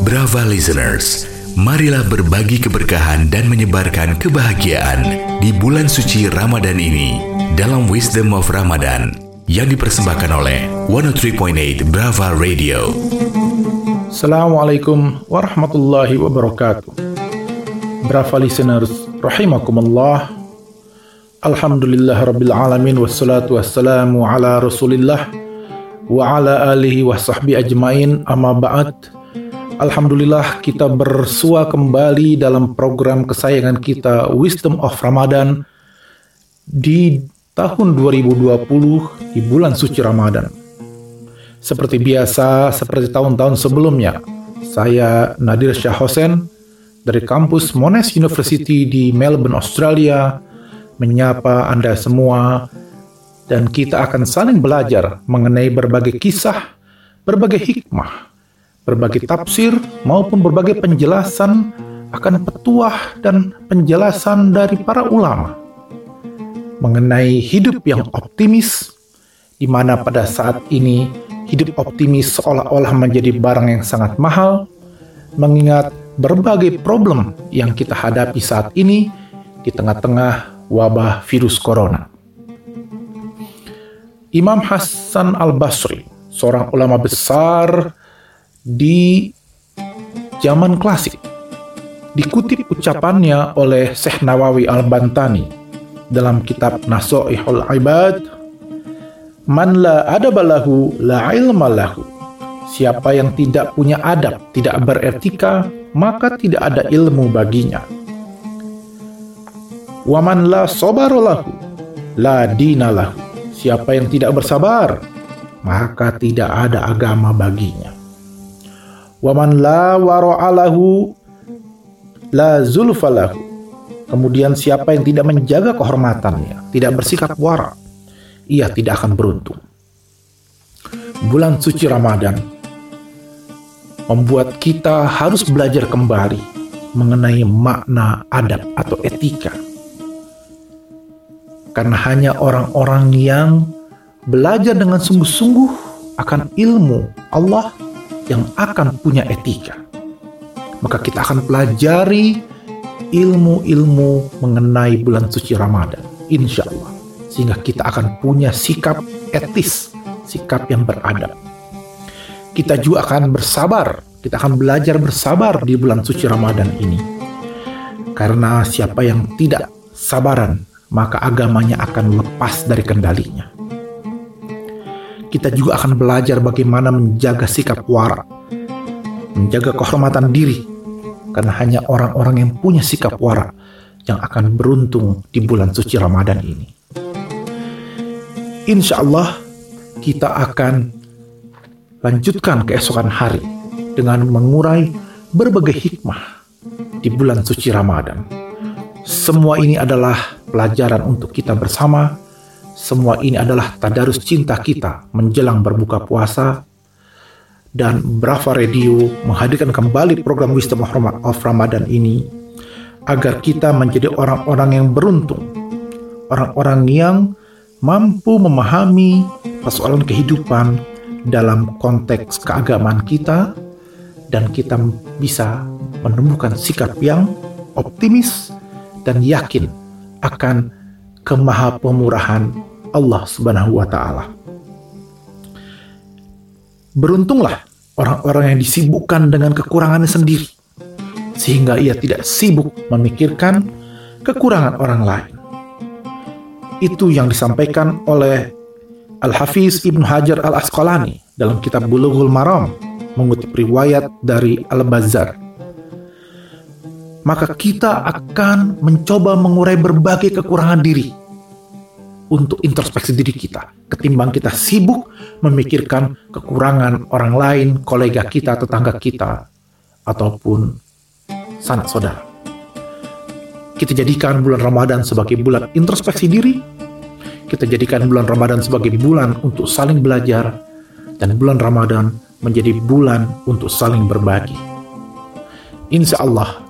Brava listeners, marilah berbagi keberkahan dan menyebarkan kebahagiaan di bulan suci Ramadan ini dalam Wisdom of Ramadan yang dipersembahkan oleh 103.8 Brava Radio. Assalamualaikum warahmatullahi wabarakatuh. Brava listeners, rahimakumullah. Alhamdulillah rabbil alamin wassalatu wassalamu ala rasulillah wa ala alihi wa sahbihi ajmain amma ba'd. Alhamdulillah kita bersua kembali dalam program kesayangan kita Wisdom of Ramadan di tahun 2020 di bulan suci Ramadan. Seperti biasa, seperti tahun-tahun sebelumnya, saya Nadir Shah Hussein dari kampus Monash University di Melbourne, Australia, menyapa Anda semua dan kita akan saling belajar mengenai berbagai kisah, berbagai hikmah, berbagai tafsir maupun berbagai penjelasan akan petuah dan penjelasan dari para ulama mengenai hidup yang optimis di mana pada saat ini hidup optimis seolah-olah menjadi barang yang sangat mahal mengingat berbagai problem yang kita hadapi saat ini di tengah-tengah wabah virus corona. Imam Hasan Al-Basri, seorang ulama besar di zaman klasik. Dikutip ucapannya oleh Syekh Nawawi Al-Bantani dalam kitab Nasoihul Ibad, Man la adabalahu la ilma lahu. Siapa yang tidak punya adab, tidak beretika, maka tidak ada ilmu baginya. Waman la sobarolahu, la dinalahu. Siapa yang tidak bersabar, maka tidak ada agama baginya. Waman la wara'alahu la zulfalahu. Kemudian siapa yang tidak menjaga kehormatannya, tidak bersikap wara, ia tidak akan beruntung. Bulan suci Ramadan membuat kita harus belajar kembali mengenai makna adab atau etika. Karena hanya orang-orang yang belajar dengan sungguh-sungguh akan ilmu Allah yang akan punya etika. Maka kita akan pelajari ilmu-ilmu mengenai bulan suci Ramadan, insya Allah. Sehingga kita akan punya sikap etis, sikap yang beradab. Kita juga akan bersabar, kita akan belajar bersabar di bulan suci Ramadan ini. Karena siapa yang tidak sabaran, maka agamanya akan lepas dari kendalinya kita juga akan belajar bagaimana menjaga sikap warak, menjaga kehormatan diri, karena hanya orang-orang yang punya sikap warak yang akan beruntung di bulan suci Ramadan ini. Insya Allah, kita akan lanjutkan keesokan hari dengan mengurai berbagai hikmah di bulan suci Ramadan. Semua ini adalah pelajaran untuk kita bersama. Semua ini adalah tadarus cinta kita menjelang berbuka puasa. Dan Brava Radio menghadirkan kembali program Wisdom of Ramadan ini agar kita menjadi orang-orang yang beruntung, orang-orang yang mampu memahami persoalan kehidupan dalam konteks keagamaan kita dan kita bisa menemukan sikap yang optimis dan yakin akan kemaha-pemurahan Allah Subhanahu wa taala. Beruntunglah orang-orang yang disibukkan dengan kekurangannya sendiri sehingga ia tidak sibuk memikirkan kekurangan orang lain. Itu yang disampaikan oleh Al-Hafiz Ibn Hajar Al-Asqalani dalam kitab Bulughul Maram mengutip riwayat dari Al-Bazzar. Maka kita akan mencoba mengurai berbagai kekurangan diri untuk introspeksi diri kita, ketimbang kita sibuk memikirkan kekurangan orang lain, kolega kita, tetangga kita, ataupun sanak saudara. Kita jadikan bulan Ramadan sebagai bulan introspeksi diri, kita jadikan bulan Ramadan sebagai bulan untuk saling belajar, dan bulan Ramadan menjadi bulan untuk saling berbagi. Insya Allah,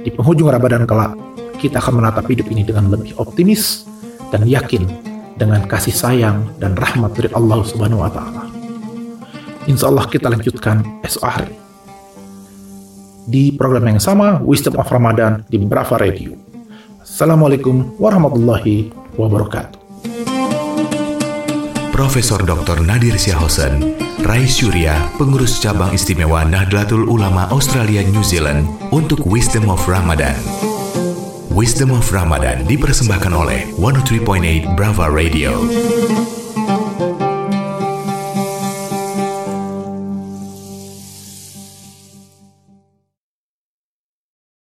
di penghujung Ramadan kelak, kita akan menatap hidup ini dengan lebih optimis, dan yakin dengan kasih sayang dan rahmat dari Allah Subhanahu wa taala. Insya Allah kita lanjutkan esok hari. Di program yang sama, Wisdom of Ramadan di Brava Radio. Assalamualaikum warahmatullahi wabarakatuh. Profesor Dr. Nadir Syahosen, Rais Surya, pengurus cabang istimewa Nahdlatul Ulama Australia New Zealand untuk Wisdom of Ramadan. Wisdom of Ramadan dipersembahkan oleh 103.8 Brava Radio.